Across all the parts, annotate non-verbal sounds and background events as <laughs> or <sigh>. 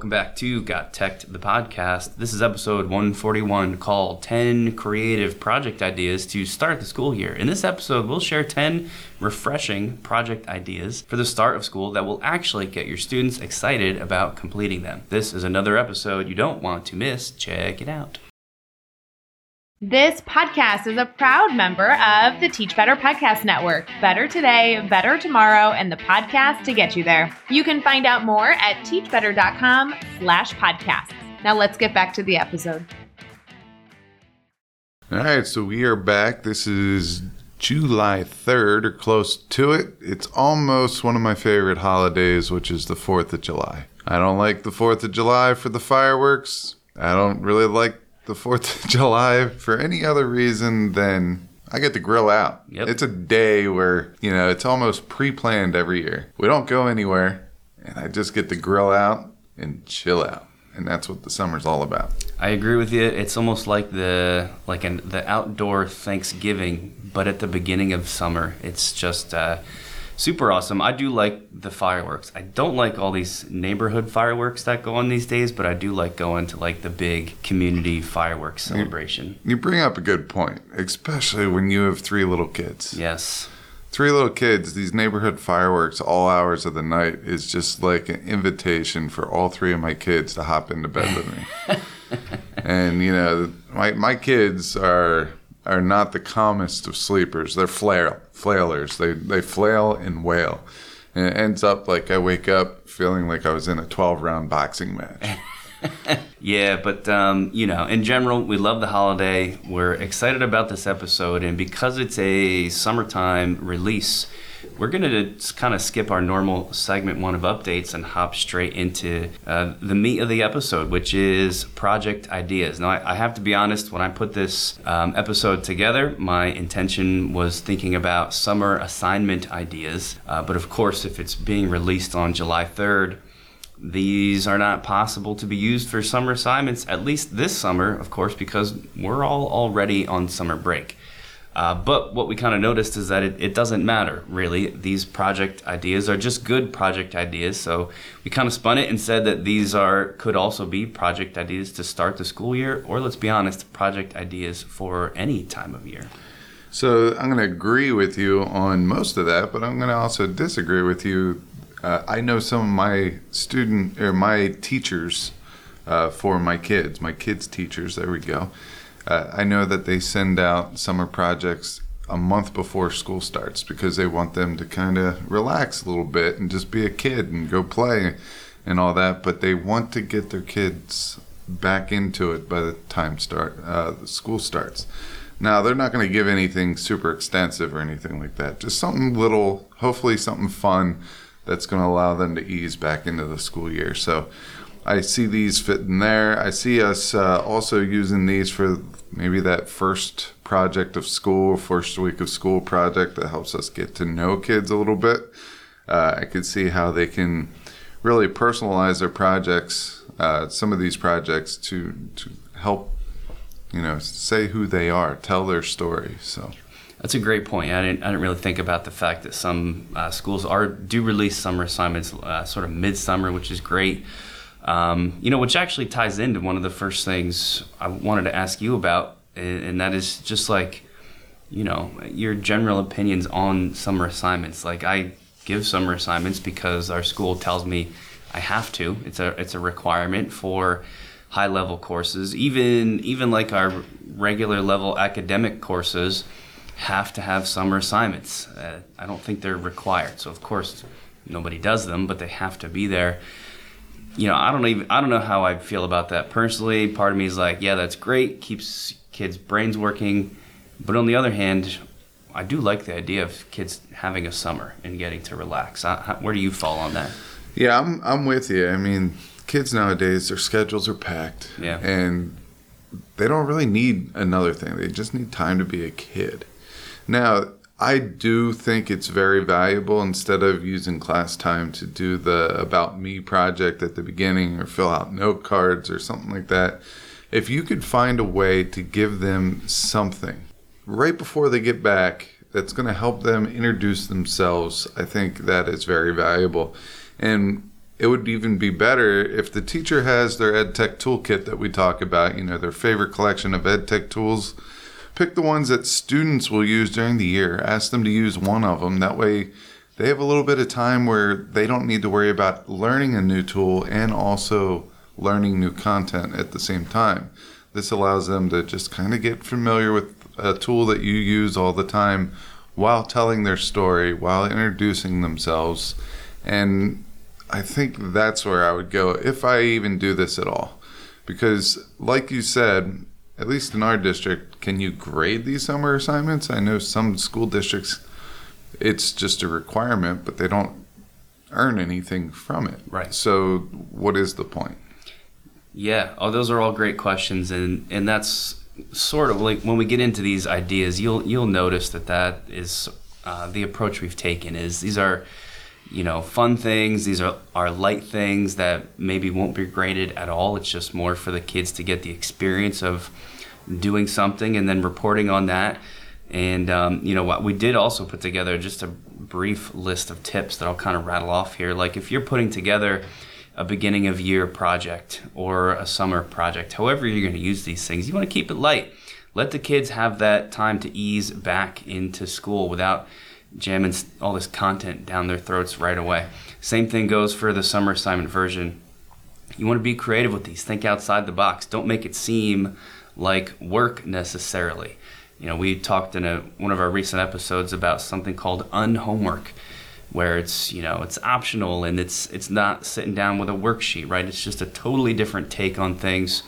Welcome back to Got Tech, the podcast. This is episode 141 called 10 Creative Project Ideas to Start the School Year. In this episode, we'll share 10 refreshing project ideas for the start of school that will actually get your students excited about completing them. This is another episode you don't want to miss. Check it out. This podcast is a proud member of the Teach Better Podcast Network. Better today, better tomorrow, and the podcast to get you there. You can find out more at teachbetter.com slash podcasts. Now let's get back to the episode. All right, so we are back. This is July 3rd or close to it. It's almost one of my favorite holidays, which is the 4th of July. I don't like the 4th of July for the fireworks. I don't really like the 4th of <laughs> July for any other reason than I get to grill out. Yep. It's a day where, you know, it's almost pre planned every year. We don't go anywhere, and I just get to grill out and chill out. And that's what the summer's all about. I agree with you. It's almost like the like an the outdoor Thanksgiving, but at the beginning of summer. It's just uh, super awesome. I do like the fireworks. I don't like all these neighborhood fireworks that go on these days, but I do like going to like the big community fireworks celebration. You bring up a good point, especially when you have three little kids. Yes. Three little kids, these neighborhood fireworks all hours of the night is just like an invitation for all three of my kids to hop into bed with me. <laughs> and you know, my my kids are are not the calmest of sleepers. They're flail flailers. They they flail and wail. And it ends up like I wake up feeling like I was in a 12 round boxing match. <laughs> Yeah, but um, you know, in general, we love the holiday. We're excited about this episode, and because it's a summertime release, we're gonna kind of skip our normal segment one of updates and hop straight into uh, the meat of the episode, which is project ideas. Now, I, I have to be honest. When I put this um, episode together, my intention was thinking about summer assignment ideas, uh, but of course, if it's being released on July third these are not possible to be used for summer assignments, at least this summer, of course, because we're all already on summer break. Uh, but what we kind of noticed is that it, it doesn't matter, really. These project ideas are just good project ideas. So we kind of spun it and said that these are could also be project ideas to start the school year, or let's be honest, project ideas for any time of year. So I'm going to agree with you on most of that, but I'm going to also disagree with you. Uh, I know some of my student or my teachers uh, for my kids, my kids' teachers. There we go. Uh, I know that they send out summer projects a month before school starts because they want them to kind of relax a little bit and just be a kid and go play and all that. But they want to get their kids back into it by the time start uh, the school starts. Now they're not going to give anything super extensive or anything like that. Just something little, hopefully something fun that's going to allow them to ease back into the school year. So I see these fitting there. I see us uh, also using these for maybe that first project of school, first week of school project that helps us get to know kids a little bit. Uh, I could see how they can really personalize their projects, uh, some of these projects to to help, you know, say who they are, tell their story. So. That's a great point. I didn't, I didn't really think about the fact that some uh, schools are do release summer assignments uh, sort of midsummer, which is great. Um, you know, which actually ties into one of the first things I wanted to ask you about, and, and that is just like, you know, your general opinions on summer assignments. Like, I give summer assignments because our school tells me I have to. It's a it's a requirement for high level courses. Even even like our regular level academic courses have to have summer assignments. Uh, I don't think they're required. So of course nobody does them, but they have to be there. You know, I don't even I don't know how I feel about that personally. Part of me is like, yeah, that's great, keeps kids' brains working. But on the other hand, I do like the idea of kids having a summer and getting to relax. I, how, where do you fall on that? Yeah, I'm I'm with you. I mean, kids nowadays their schedules are packed. Yeah. And they don't really need another thing. They just need time to be a kid. Now, I do think it's very valuable instead of using class time to do the about me project at the beginning or fill out note cards or something like that. If you could find a way to give them something right before they get back that's going to help them introduce themselves, I think that is very valuable. And it would even be better if the teacher has their EdTech toolkit that we talk about, you know, their favorite collection of EdTech tools pick the ones that students will use during the year. Ask them to use one of them. That way, they have a little bit of time where they don't need to worry about learning a new tool and also learning new content at the same time. This allows them to just kind of get familiar with a tool that you use all the time while telling their story, while introducing themselves. And I think that's where I would go if I even do this at all. Because, like you said, at least in our district, can you grade these summer assignments? I know some school districts, it's just a requirement, but they don't earn anything from it. Right. So, what is the point? Yeah, oh, those are all great questions, and and that's sort of like when we get into these ideas, you'll you'll notice that that is uh, the approach we've taken. Is these are you know fun things these are, are light things that maybe won't be graded at all it's just more for the kids to get the experience of doing something and then reporting on that. And um, you know what we did also put together just a brief list of tips that I'll kind of rattle off here. Like if you're putting together a beginning of year project or a summer project, however you're going to use these things, you want to keep it light. Let the kids have that time to ease back into school without jamming all this content down their throats right away. Same thing goes for the summer assignment version. You want to be creative with these. Think outside the box. Don't make it seem like work necessarily. You know, we talked in a, one of our recent episodes about something called unhomework, where it's you know it's optional and it's it's not sitting down with a worksheet, right? It's just a totally different take on things,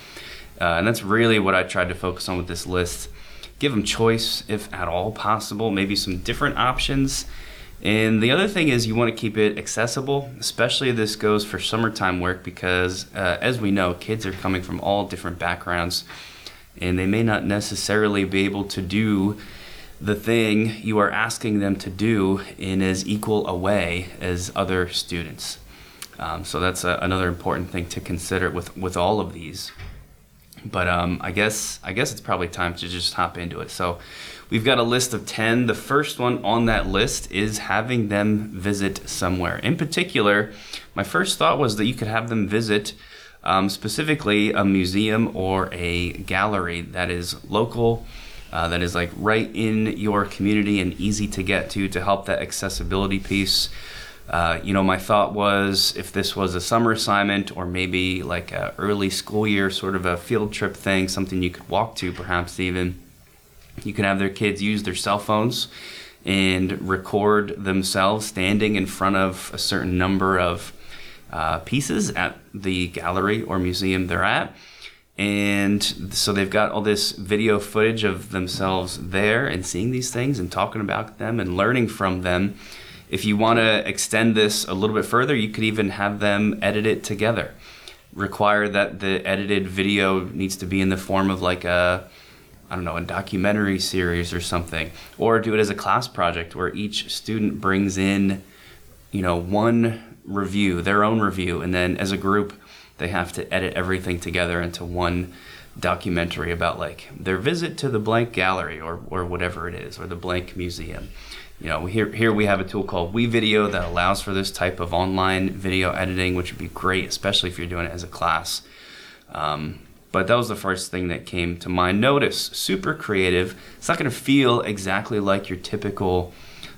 uh, and that's really what I tried to focus on with this list. Give them choice, if at all possible, maybe some different options. And the other thing is you want to keep it accessible, especially this goes for summertime work because, uh, as we know, kids are coming from all different backgrounds and they may not necessarily be able to do the thing you are asking them to do in as equal a way as other students. Um, so that's a, another important thing to consider with, with all of these. But um, I guess I guess it's probably time to just hop into it. So we've got a list of ten. The first one on that list is having them visit somewhere. In particular, my first thought was that you could have them visit um, specifically a museum or a gallery that is local, uh, that is like right in your community and easy to get to to help that accessibility piece. Uh, you know, my thought was if this was a summer assignment or maybe like a early school year sort of a field trip thing, something you could walk to perhaps even, you can have their kids use their cell phones and record themselves standing in front of a certain number of uh, pieces at the gallery or museum they're at. And so they've got all this video footage of themselves there and seeing these things and talking about them and learning from them. If you want to extend this a little bit further, you could even have them edit it together. Require that the edited video needs to be in the form of like a, I don't know, a documentary series or something. Or do it as a class project where each student brings in, you know, one review, their own review, and then as a group, they have to edit everything together into one documentary about like their visit to the blank gallery or, or whatever it is, or the blank museum. You know, here, here we have a tool called WeVideo that allows for this type of online video editing, which would be great, especially if you're doing it as a class. Um, but that was the first thing that came to mind. Notice, super creative. It's not going to feel exactly like your typical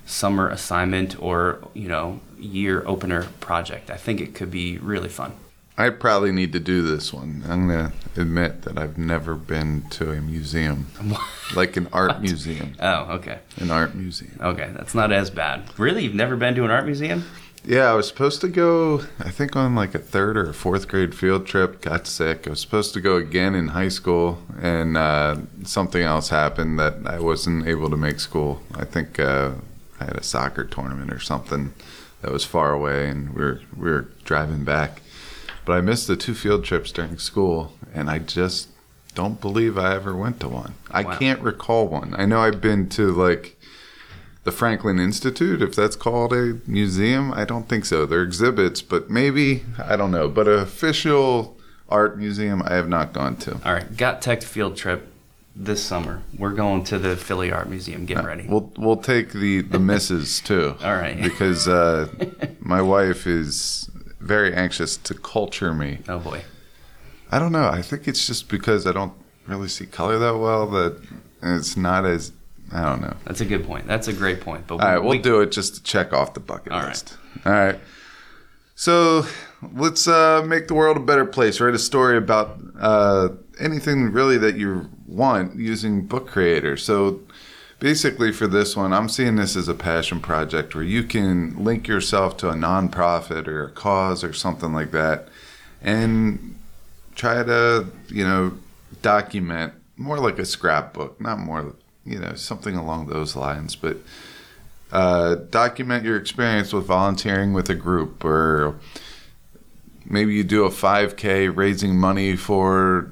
summer assignment or, you know, year opener project. I think it could be really fun. I probably need to do this one. I'm going to admit that I've never been to a museum, <laughs> like an art museum. Oh, okay. An art museum. Okay, that's not as bad. Really? You've never been to an art museum? Yeah, I was supposed to go, I think on like a third or a fourth grade field trip, got sick. I was supposed to go again in high school, and uh, something else happened that I wasn't able to make school. I think uh, I had a soccer tournament or something that was far away, and we were we were driving back. But I missed the two field trips during school, and I just don't believe I ever went to one. I Wow. can't recall one. I know I've been to like the Franklin Institute, if that's called a museum. I don't think so. They're exhibits, but maybe I don't know. But an official art museum, I have not gone to. All right, got tech field trip this summer. We're going to the Philly Art Museum. Get ready. We'll we'll take the the <laughs> misses too. All right. because uh, <laughs> my wife is very anxious to culture me. oh boy. I don't know. I think it's just because I don't really see color that well that it's not as I don't know. That's a good point. That's a great point. But All right, we'll we, do it just to check off the bucket All right. list. All right. So let's uh, make the world a better place. Write a story about uh, anything really that you want using Book Creator. So basically, for this one, I'm seeing this as a passion project where you can link yourself to a nonprofit or a cause or something like that and try to, you know, document more like a scrapbook, not more, you know, something along those lines, but uh, document your experience with volunteering with a group or maybe you do a 5k raising money for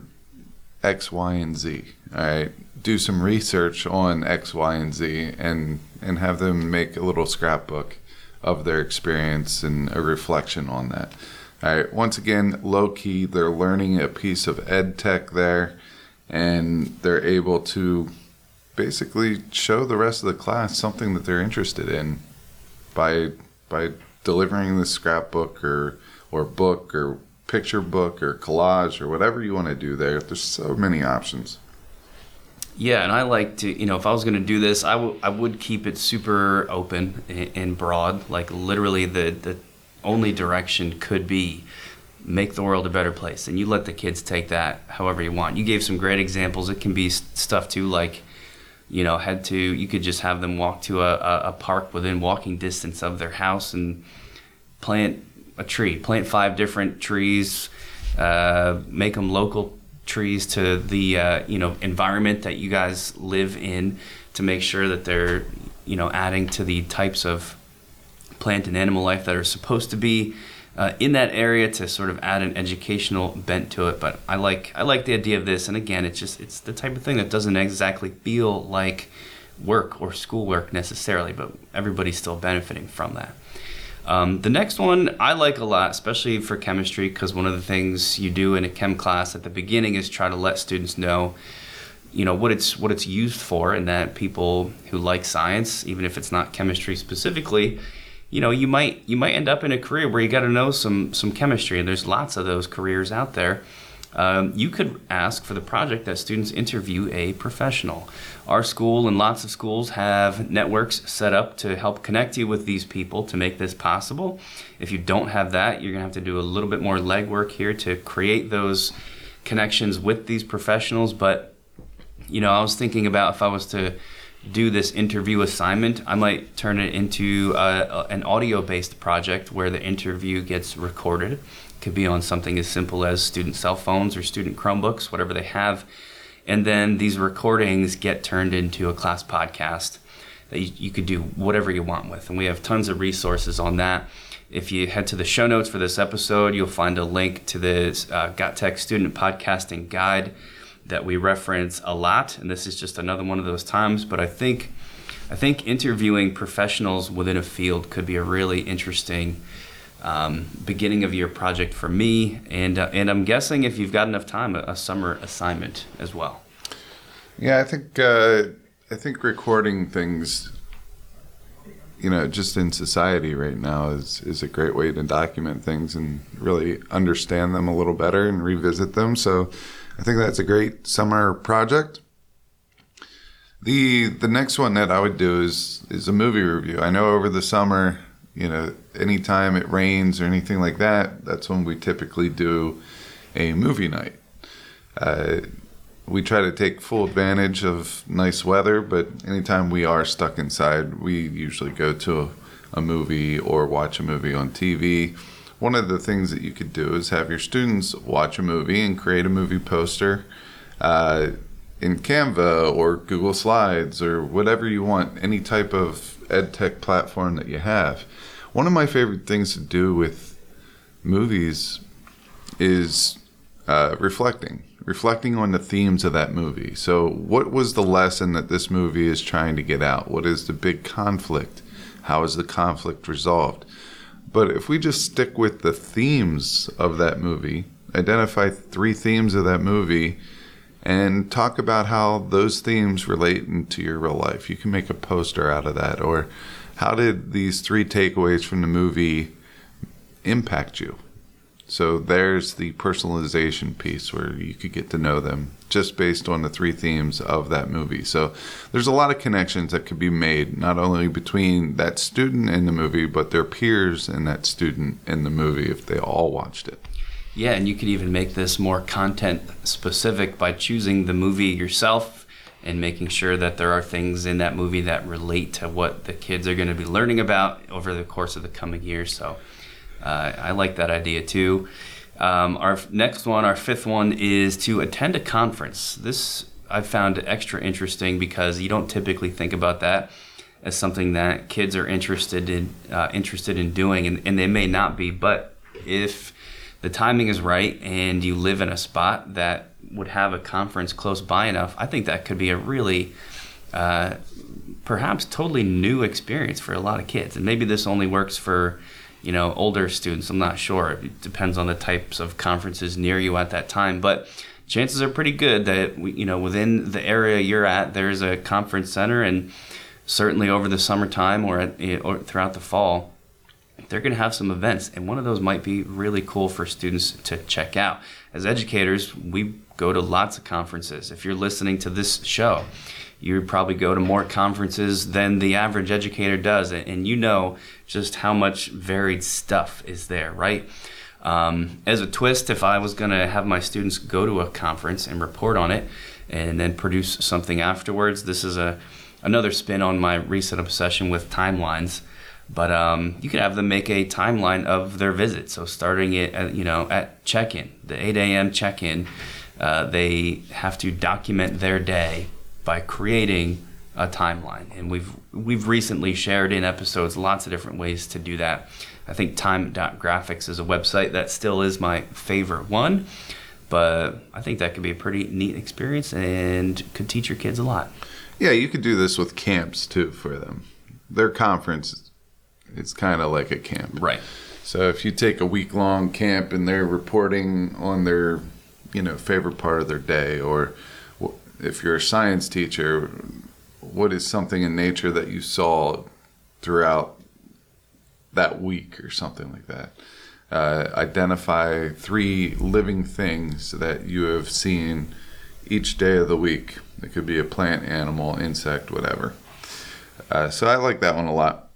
x y and z. All right? Do some research on x y and z and and have them make a little scrapbook of their experience and a reflection on that. All right? Once again low key they're learning a piece of ed tech there and they're able to basically show the rest of the class something that they're interested in by by delivering the scrapbook or or book or picture book or collage or whatever you want to do there. There's so many options. Yeah, and I like to, you know, if I was going to do this, I would keep it super open and, broad. Like literally, the the only direction could be make the world a better place, and you let the kids take that however you want. You gave some great examples. It can be stuff too, like you know, head to you could just have them walk to a, a park within walking distance of their house and plant a tree, plant five different trees, uh, make them local trees to the uh, you know environment that you guys live in to make sure that they're you know adding to the types of plant and animal life that are supposed to be uh, in that area to sort of add an educational bent to it. But I like I like the idea of this, and again, it's just it's the type of thing that doesn't exactly feel like work or schoolwork necessarily, but everybody's still benefiting from that. Um, the next one I like a lot, especially for chemistry, because one of the things you do in a chem class at the beginning is try to let students know, you know, what it's what it's used for, and that people who like science, even if it's not chemistry specifically, you know, you might you might end up in a career where you got to know some some chemistry, and there's lots of those careers out there. Um, you could ask for the project that students interview a professional. Our school and lots of schools have networks set up to help connect you with these people to make this possible. If you don't have that, you're going to have to do a little bit more legwork here to create those connections with these professionals. But, you know, I was thinking about if I was to do this interview assignment, I might turn it into uh, an audio based project where the interview gets recorded could be on something as simple as student cell phones or student Chromebooks, whatever they have. And then these recordings get turned into a class podcast that you, you could do whatever you want with. And we have tons of resources on that. If you head to the show notes for this episode, you'll find a link to the uh, Got Tech Student Podcasting Guide that we reference a lot. And this is just another one of those times. But I think, I think interviewing professionals within a field could be a really interesting um, beginning of year project for me, and uh, and I'm guessing if you've got enough time, a, a summer assignment as well. Yeah, I think uh, I think recording things, you know, just in society right now is is a great way to document things and really understand them a little better and revisit them. So, I think that's a great summer project. The the next one that I would do is is a movie review. I know over the summer, you know, anytime it rains or anything like that, that's when we typically do a movie night. Uh, we try to take full advantage of nice weather, but anytime we are stuck inside, we usually go to a, a movie or watch a movie on TV. One of the things that you could do is have your students watch a movie and create a movie poster uh, in Canva or Google Slides or whatever you want, any type of ed tech platform that you have. One of my favorite things to do with movies is uh, reflecting, reflecting on the themes of that movie. So, what was the lesson that this movie is trying to get out? What is the big conflict? How is the conflict resolved? But if we just stick with the themes of that movie, identify three themes of that movie, and talk about how those themes relate into your real life. You can make a poster out of that. Or how did these three takeaways from the movie impact you? So there's the personalization piece where you could get to know them just based on the three themes of that movie. So there's a lot of connections that could be made not only between that student in the movie, but their peers and that student in the movie if they all watched it. Yeah, and you could even make this more content specific by choosing the movie yourself and making sure that there are things in that movie that relate to what the kids are going to be learning about over the course of the coming year. So uh, I like that idea too. Um, our next one, our fifth one, is to attend a conference. This I've found extra interesting because you don't typically think about that as something that kids are interested in uh, interested in doing, and, and they may not be. But if the timing is right and you live in a spot that would have a conference close by enough, I think that could be a really uh, perhaps totally new experience for a lot of kids. And maybe this only works for you know older students. I'm not sure. It depends on the types of conferences near you at that time, but chances are pretty good that you know within the area you're at, there's a conference center, and certainly over the summertime or, at, or throughout the fall they're going to have some events, and one of those might be really cool for students to check out. As educators, we go to lots of conferences. If you're listening to this show, you probably go to more conferences than the average educator does, and you know just how much varied stuff is there, right? Um, as a twist, if I was going to have my students go to a conference and report on it, and then produce something afterwards, this is a another spin on my recent obsession with timelines. But um, you can have them make a timeline of their visit. So starting it, at, you know, at check-in, the 8 a.m. check-in, uh, they have to document their day by creating a timeline. And we've we've recently shared in episodes lots of different ways to do that. I think time.graphics is a website that still is my favorite one, but I think that could be a pretty neat experience and could teach your kids a lot. Yeah, you could do this with camps too for them. Their conference it's kind of like a camp. Right. So if you take a week long camp and they're reporting on their, you know, favorite part of their day, or if you're a science teacher, what is something in nature that you saw throughout that week or something like that? Uh, identify three living things that you have seen each day of the week. It could be a plant, animal, insect, whatever. Uh, so I like that one a lot.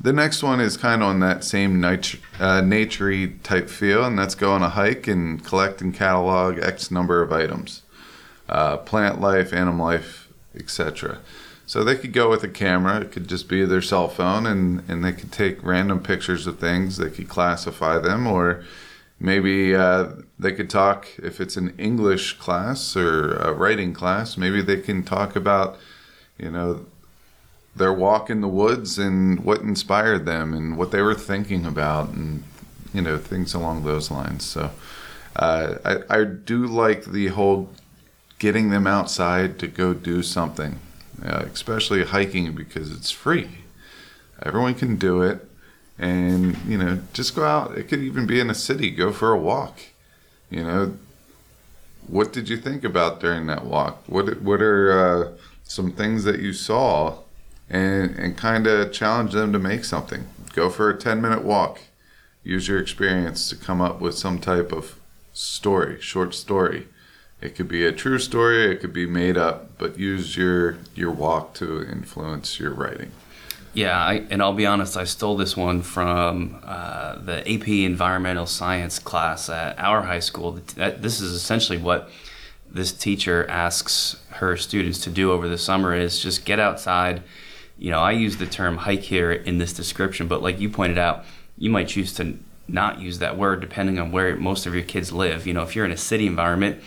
The next one is kind of on that same nat- uh, naturey type feel, and that's go on a hike and collect and catalog X number of items, uh, plant life, animal life, etc. So they could go with a camera. It could just be their cell phone, and, and they could take random pictures of things. They could classify them, or maybe uh, they could talk if it's an English class or a writing class. Maybe they can talk about, you know, their walk in the woods and what inspired them and what they were thinking about and you know things along those lines. So uh, I, I do like the whole getting them outside to go do something uh, especially hiking because it's free. Everyone can do it. And you know just go out. It could even be in a city. Go for a walk. You know what did you think about during that walk? What what are uh, some things that you saw and, and kind of challenge them to make something. Go for a 10 minute walk. Use your experience to come up with some type of story, short story. It could be a true story, it could be made up, but use your your walk to influence your writing. Yeah, I, and I'll be honest, I stole this one from uh, the AP Environmental Science class at our high school. This is essentially what this teacher asks her students to do over the summer is just get outside you know, I use the term hike here in this description, but like you pointed out, you might choose to not use that word depending on where most of your kids live. You know, if you're in a city environment,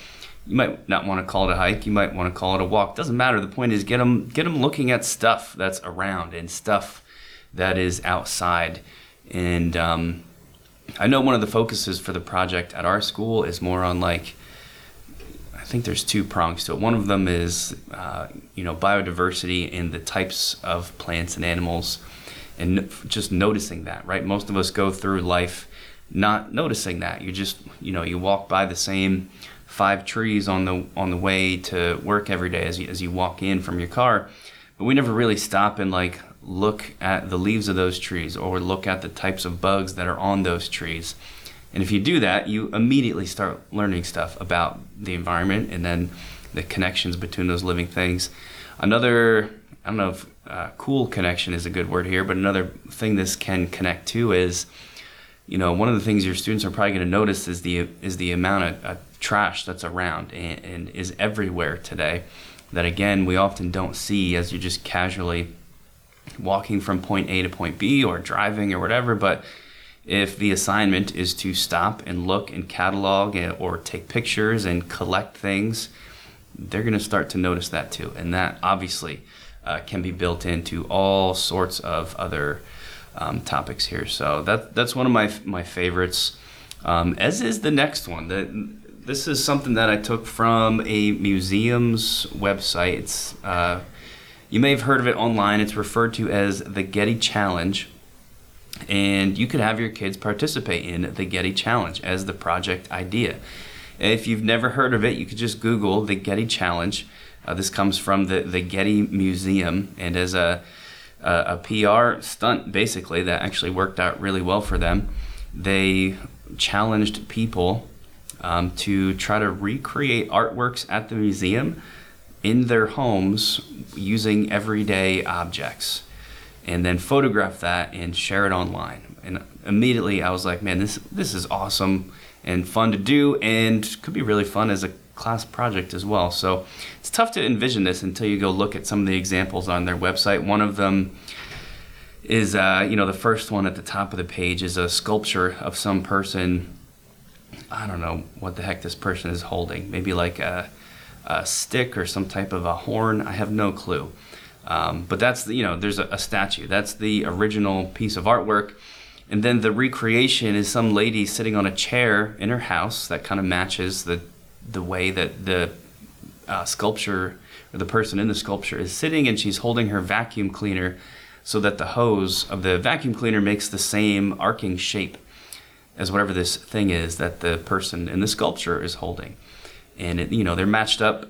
you might not want to call it a hike. You might want to call it a walk. Doesn't matter. The point is get them get them looking at stuff that's around and stuff that is outside. And um, I know one of the focuses for the project at our school is more on like think there's two prongs to it. One of them is, uh, you know, biodiversity and the types of plants and animals, and just noticing that. Right, most of us go through life not noticing that. You just, you know, you walk by the same five trees on the on the way to work every day as you, as you walk in from your car, but we never really stop and like look at the leaves of those trees or look at the types of bugs that are on those trees. And if you do that, you immediately start learning stuff about the environment and then the connections between those living things. Another, I don't know if uh, cool connection is a good word here, but another thing this can connect to is, you know, one of the things your students are probably going to notice is the is the amount of uh, trash that's around and, and is everywhere today. That again, we often don't see as you're just casually walking from point A to point B or driving or whatever, but if the assignment is to stop and look and catalog or take pictures and collect things, they're going to start to notice that too. And that obviously uh, can be built into all sorts of other um, topics here. So that, that's one of my, my favorites, um, as is the next one. The, this is something that I took from a museum's website. It's, uh, you may have heard of it online. It's referred to as the Getty Challenge and you could have your kids participate in the Getty Challenge as the project idea. If you've never heard of it, you could just Google the Getty Challenge. Uh, this comes from the, the Getty Museum, and as a, a, a PR stunt, basically, that actually worked out really well for them, they challenged people um, to try to recreate artworks at the museum in their homes using everyday objects and then photograph that and share it online. And immediately I was like, man, this this is awesome and fun to do and could be really fun as a class project as well. So it's tough to envision this until you go look at some of the examples on their website. One of them is, uh, you know, the first one at the top of the page is a sculpture of some person. I don't know what the heck this person is holding. Maybe like a, a stick or some type of a horn. I have no clue. Um, but that's the, you know, there's a, a, statue. That's the original piece of artwork. And then the recreation is some lady sitting on a chair in her house that kind of matches the, the way that the uh, sculpture or the person in the sculpture is sitting and she's holding her vacuum cleaner so that the hose of the vacuum cleaner makes the same arcing shape as whatever this thing is that the person in the sculpture is holding. And it, you know, they're matched up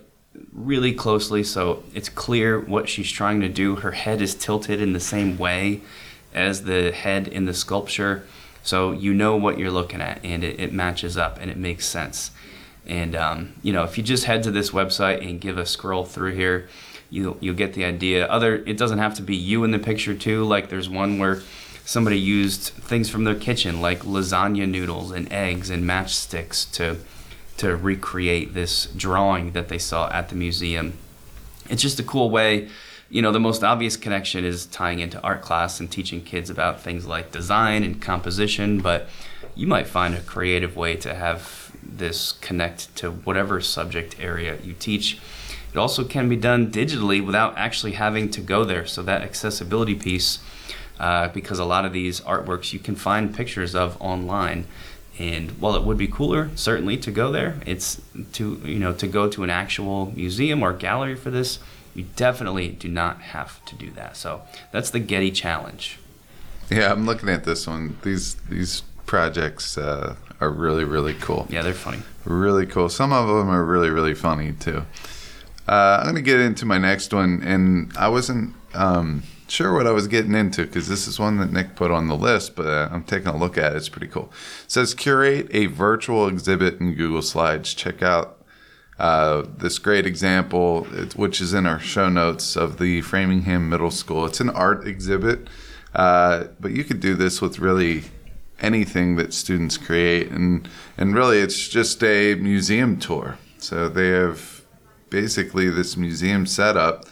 really closely so it's clear what she's trying to do. Her head is tilted in the same way as the head in the sculpture. So you know what you're looking at and it, it matches up and it makes sense. And um, you know, if you just head to this website and give a scroll through here, you you'll get the idea. Other it doesn't have to be you in the picture too. Like there's one where somebody used things from their kitchen like lasagna noodles and eggs and matchsticks to to recreate this drawing that they saw at the museum. It's just a cool way. You know, the most obvious connection is tying into art class and teaching kids about things like design and composition, but you might find a creative way to have this connect to whatever subject area you teach. It also can be done digitally without actually having to go there. So, that accessibility piece, uh, because a lot of these artworks you can find pictures of online. And while it would be cooler, certainly to go there, it's to you know to go to an actual museum or gallery for this. You definitely do not have to do that. So that's the Getty Challenge. Yeah, I'm looking at this one. These these projects uh, are really really cool. Yeah, they're funny. Really cool. Some of them are really really funny too. Uh, I'm gonna get into my next one, and I wasn't um, sure what I was getting into because this is one that Nick put on the list, but uh, I'm taking a look at it. It's pretty cool. It says curate a virtual exhibit in Google Slides. Check out uh, this great example, which is in our show notes of the Framingham Middle School. It's an art exhibit, uh, but you could do this with really anything that students create, and and really it's just a museum tour. So they have basically this museum setup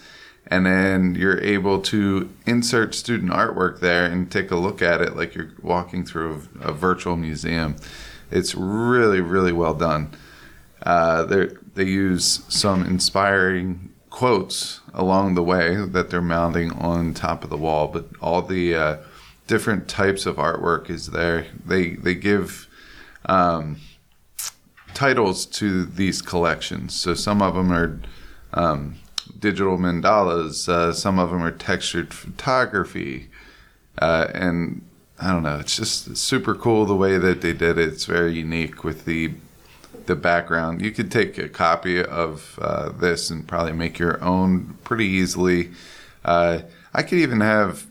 and then you're able to insert student artwork there and take a look at it like you're walking through a, a virtual museum. It's really, really well done. Uh, they use some inspiring quotes along the way that they're mounting on top of the wall, but all the uh, different types of artwork is there. They they give um, titles to these collections. So some of them are um, digital mandalas, uh, some of them are textured photography, uh, and I don't know. It's just super cool the way that they did it. It's very unique with the the background. You could take a copy of uh, this and probably make your own pretty easily. Uh, I could even have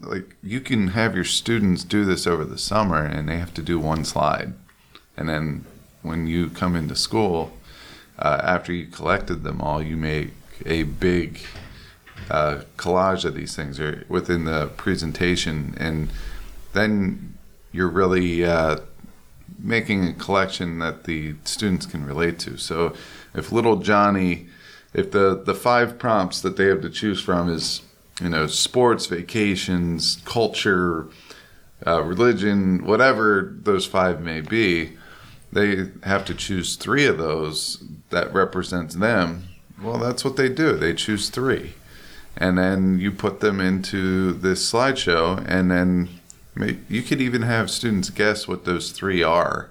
like you can have your students do this over the summer, and they have to do one slide, and then when you come into school uh, after you collected them all, you make a big uh, collage of these things or within the presentation, and then you're really uh, making a collection that the students can relate to. So, if little Johnny, if the the five prompts that they have to choose from is you know sports, vacations, culture, uh, religion, whatever those five may be, they have to choose three of those that represents them. Well, that's what they do. They choose three and then you put them into this slideshow and then you could even have students guess what those three are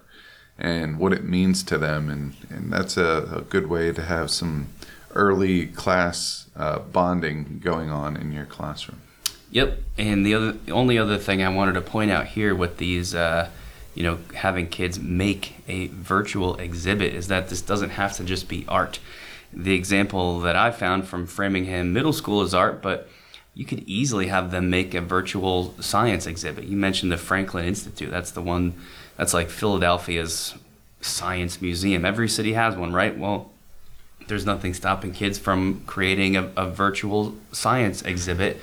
and what it means to them and, and that's a, a good way to have some early class uh, bonding going on in your classroom yep and the other the only other thing i wanted to point out here with these uh, you know having kids make a virtual exhibit is that this doesn't have to just be art the example that I found from Framingham Middle School is art, but you could easily have them make a virtual science exhibit. You mentioned the Franklin Institute. That's the one that's like Philadelphia's science museum. Every city has one, right? Well, there's nothing stopping kids from creating a, a virtual science exhibit,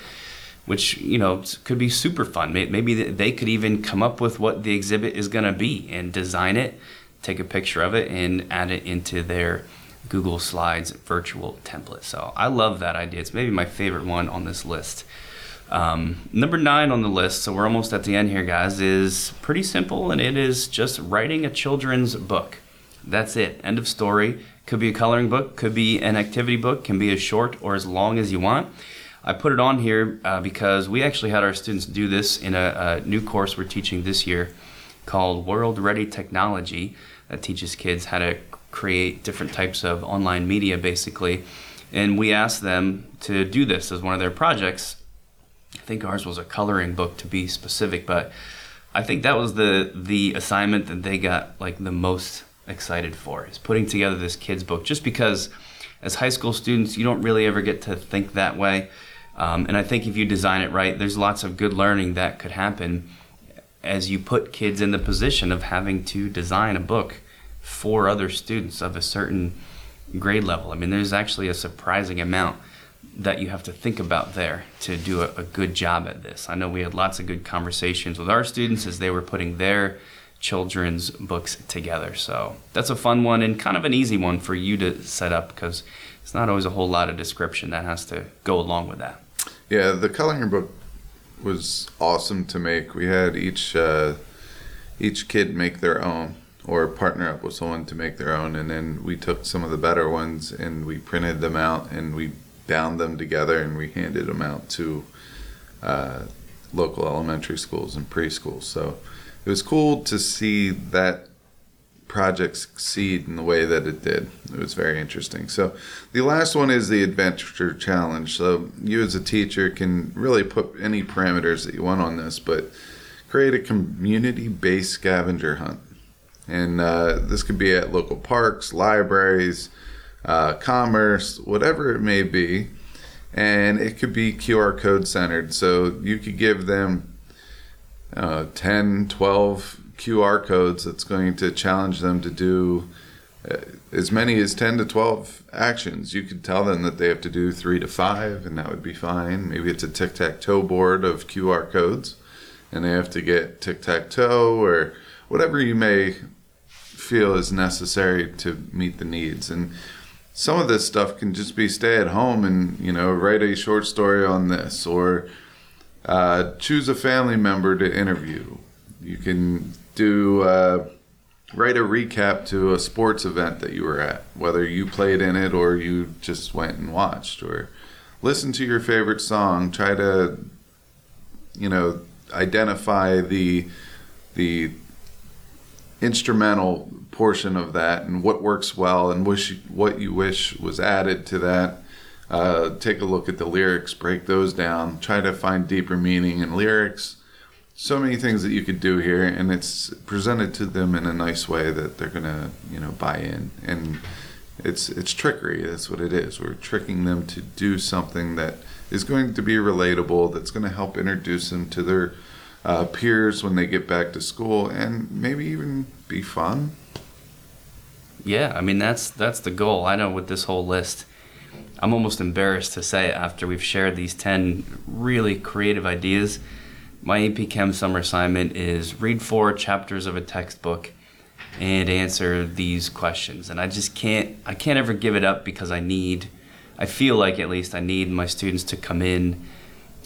which, you know, could be super fun. Maybe they could even come up with what the exhibit is going to be and design it, take a picture of it, and add it into their Google Slides virtual template. So I love that idea. It's maybe my favorite one on this list. Um, number nine on the list, so we're almost at the end here, guys, is pretty simple and it is just writing a children's book. That's it. End of story. Could be a coloring book, could be an activity book, can be as short or as long as you want. I put it on here uh, because we actually had our students do this in a, a new course we're teaching this year called World Ready Technology that teaches kids how to create different types of online media basically. And we asked them to do this as one of their projects. I think ours was a coloring book to be specific, but I think that was the the assignment that they got like the most excited for is putting together this kids book just because as high school students you don't really ever get to think that way um, and i think if you design it right there's lots of good learning that could happen as you put kids in the position of having to design a book for other students of a certain grade level. I mean, there's actually a surprising amount that you have to think about there to do a, a, good job at this. I know we had lots of good conversations with our students as they were putting their children's books together. So that's a fun one and kind of an easy one for you to set up because it's not always a whole lot of description that has to go along with that. Yeah, the coloring book was awesome to make. We had each uh, each kid make their own or partner up with someone to make their own. And then we took some of the better ones and we printed them out and we bound them together and we handed them out to uh, local elementary schools and preschools. So it was cool to see that project succeed in the way that it did. It was very interesting. So the last one is the adventure challenge. So you as a teacher can really put any parameters that you want on this, but create a community-based scavenger hunt and uh, this could be at local parks, libraries, uh, commerce, whatever it may be. And it could be QR code centered. So you could give them uh, 10, 12 QR codes that's going to challenge them to do uh, as many as 10 to 12 actions. You could tell them that they have to do three to five, and that would be fine. Maybe it's a tic tac toe board of QR codes, and they have to get tic tac toe or whatever you may feel is necessary to meet the needs. And some of this stuff can just be stay at home and you know write a short story on this or uh, choose a family member to interview. You can do uh, write a recap to a sports event that you were at, whether you played in it or you just went and watched, or listen to your favorite song. Try to you know identify the the instrumental portion of that and what works well and wish what you wish was added to that. Uh, take a look at the lyrics, break those down, try to find deeper meaning in lyrics. So many things that you could do here, and it's presented to them in a nice way that they're gonna, you know, buy in. And it's it's trickery. That's what it is. We're tricking them to do something that is going to be relatable. That's going to help introduce them to their uh, peers when they get back to school, and maybe even be fun. Yeah, I mean that's that's the goal. I know with this whole list, I'm almost embarrassed to say after we've shared these ten really creative ideas. My AP Chem summer assignment is read four chapters of a textbook and answer these questions. And I just can't I can't ever give it up because I need I feel like at least I need my students to come in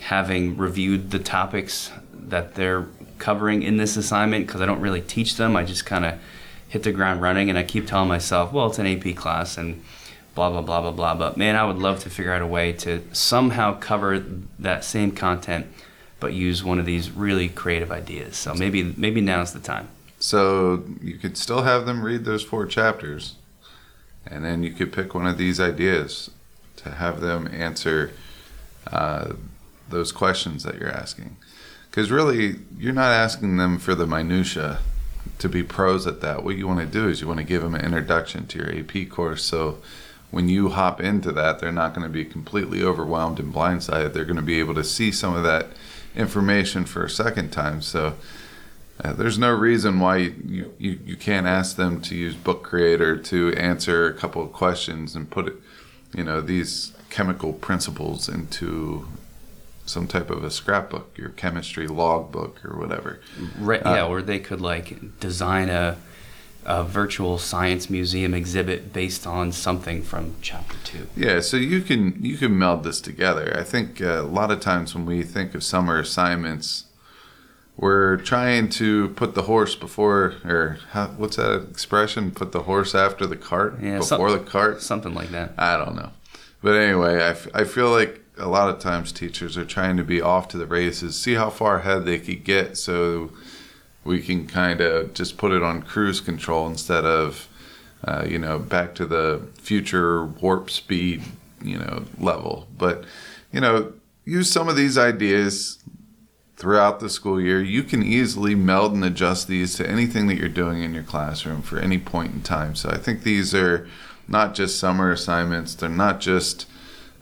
having reviewed the topics that they're covering in this assignment because I don't really teach them. I just kind of hit the ground running and I keep telling myself, well, it's an AP class and blah, blah, blah, blah, blah. But man, I would love to figure out a way to somehow cover that same content but use one of these really creative ideas. So maybe maybe now's the time. So you could still have them read those four chapters, and then you could pick one of these ideas to have them answer uh, those questions that you're asking. Because really, you're not asking them for the minutia to be pros at that. What you want to do is you want to give them an introduction to your AP course. So when you hop into that, they're not going to be completely overwhelmed and blindsided. They're going to be able to see some of that information for a second time. So uh, there's no reason why you, you, you can't ask them to use Book Creator to answer a couple of questions and put it, you know, these chemical principles into some type of a scrapbook, your chemistry logbook or whatever. Right, yeah, uh, or they could like design a a virtual science museum exhibit based on something from chapter two. Yeah, so you can you can meld this together. I think uh, a lot of times when we think of summer assignments, we're trying to put the horse before, or how, what's that expression? Put the horse after the cart yeah, before the cart. Something like that. I don't know, but anyway, I, f- I feel like a lot of times teachers are trying to be off to the races, see how far ahead they could get, so we can kind of just put it on cruise control instead of, uh, you know, back to the future warp speed, you know, level. But, you know, use some of these ideas throughout the school year. You can easily meld and adjust these to anything that you're doing in your classroom for any point in time. So I think these are not just summer assignments, they're not just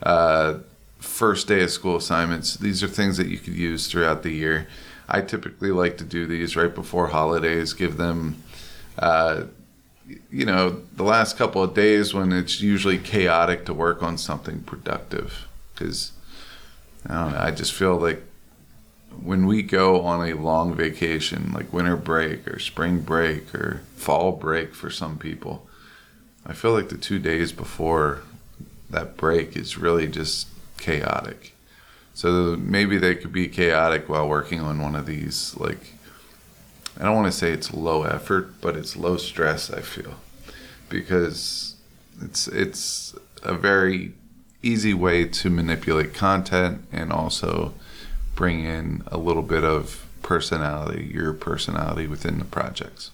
uh, first day of school assignments. These are things that you could use throughout the year. I typically like to do these right before holidays, give them, uh, you know, the last couple of days when it's usually chaotic to work on something productive. Because I don't know, I just feel like when we go on a long vacation, like winter break or spring break or fall break for some people, I feel like the two days before that break is really just chaotic. So maybe they could be chaotic while working on one of these. Like, I don't want to say it's low effort, but it's low stress. I feel because it's it's a very easy way to manipulate content and also bring in a little bit of personality, your personality within the projects.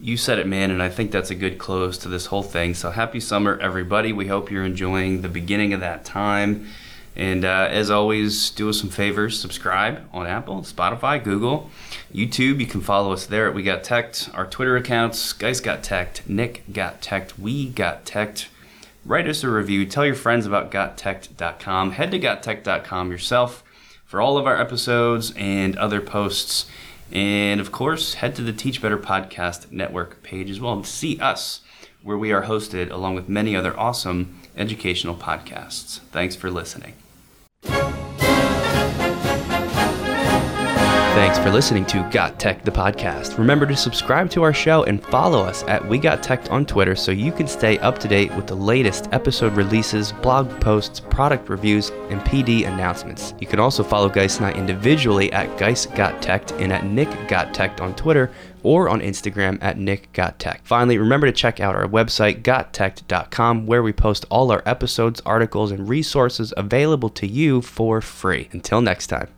You said it, man, and I think that's a good close to this whole thing. So happy summer, everybody. We hope you're enjoying the beginning of that time. And uh, as always, do us some favors. Subscribe on Apple, Spotify, Google, YouTube. You can follow us there at We Got Teched. Our Twitter accounts, Guise Got Teched, Nick Got Teched, We Got Teched. Write us a review. Tell your friends about GotTeched.com. Head to GotTech.com yourself for all of our episodes and other posts. And of course, head to the Teach Better Podcast Network page as well and see us, where we are hosted along with many other awesome educational podcasts. Thanks for listening. Thanks for listening to Got Tech, the podcast. Remember to subscribe to our show and follow us at We Got Tech on Twitter so you can stay up to date with the latest episode releases, blog posts, product reviews, and PD announcements. You can also follow Guise and I individually at Guise Got Tech and at Nick Got Tech on Twitter or on Instagram at Nick Got Tech. Finally, remember to check out our website, gottech.com, where we post all our episodes, articles, and resources available to you for free. Until next time.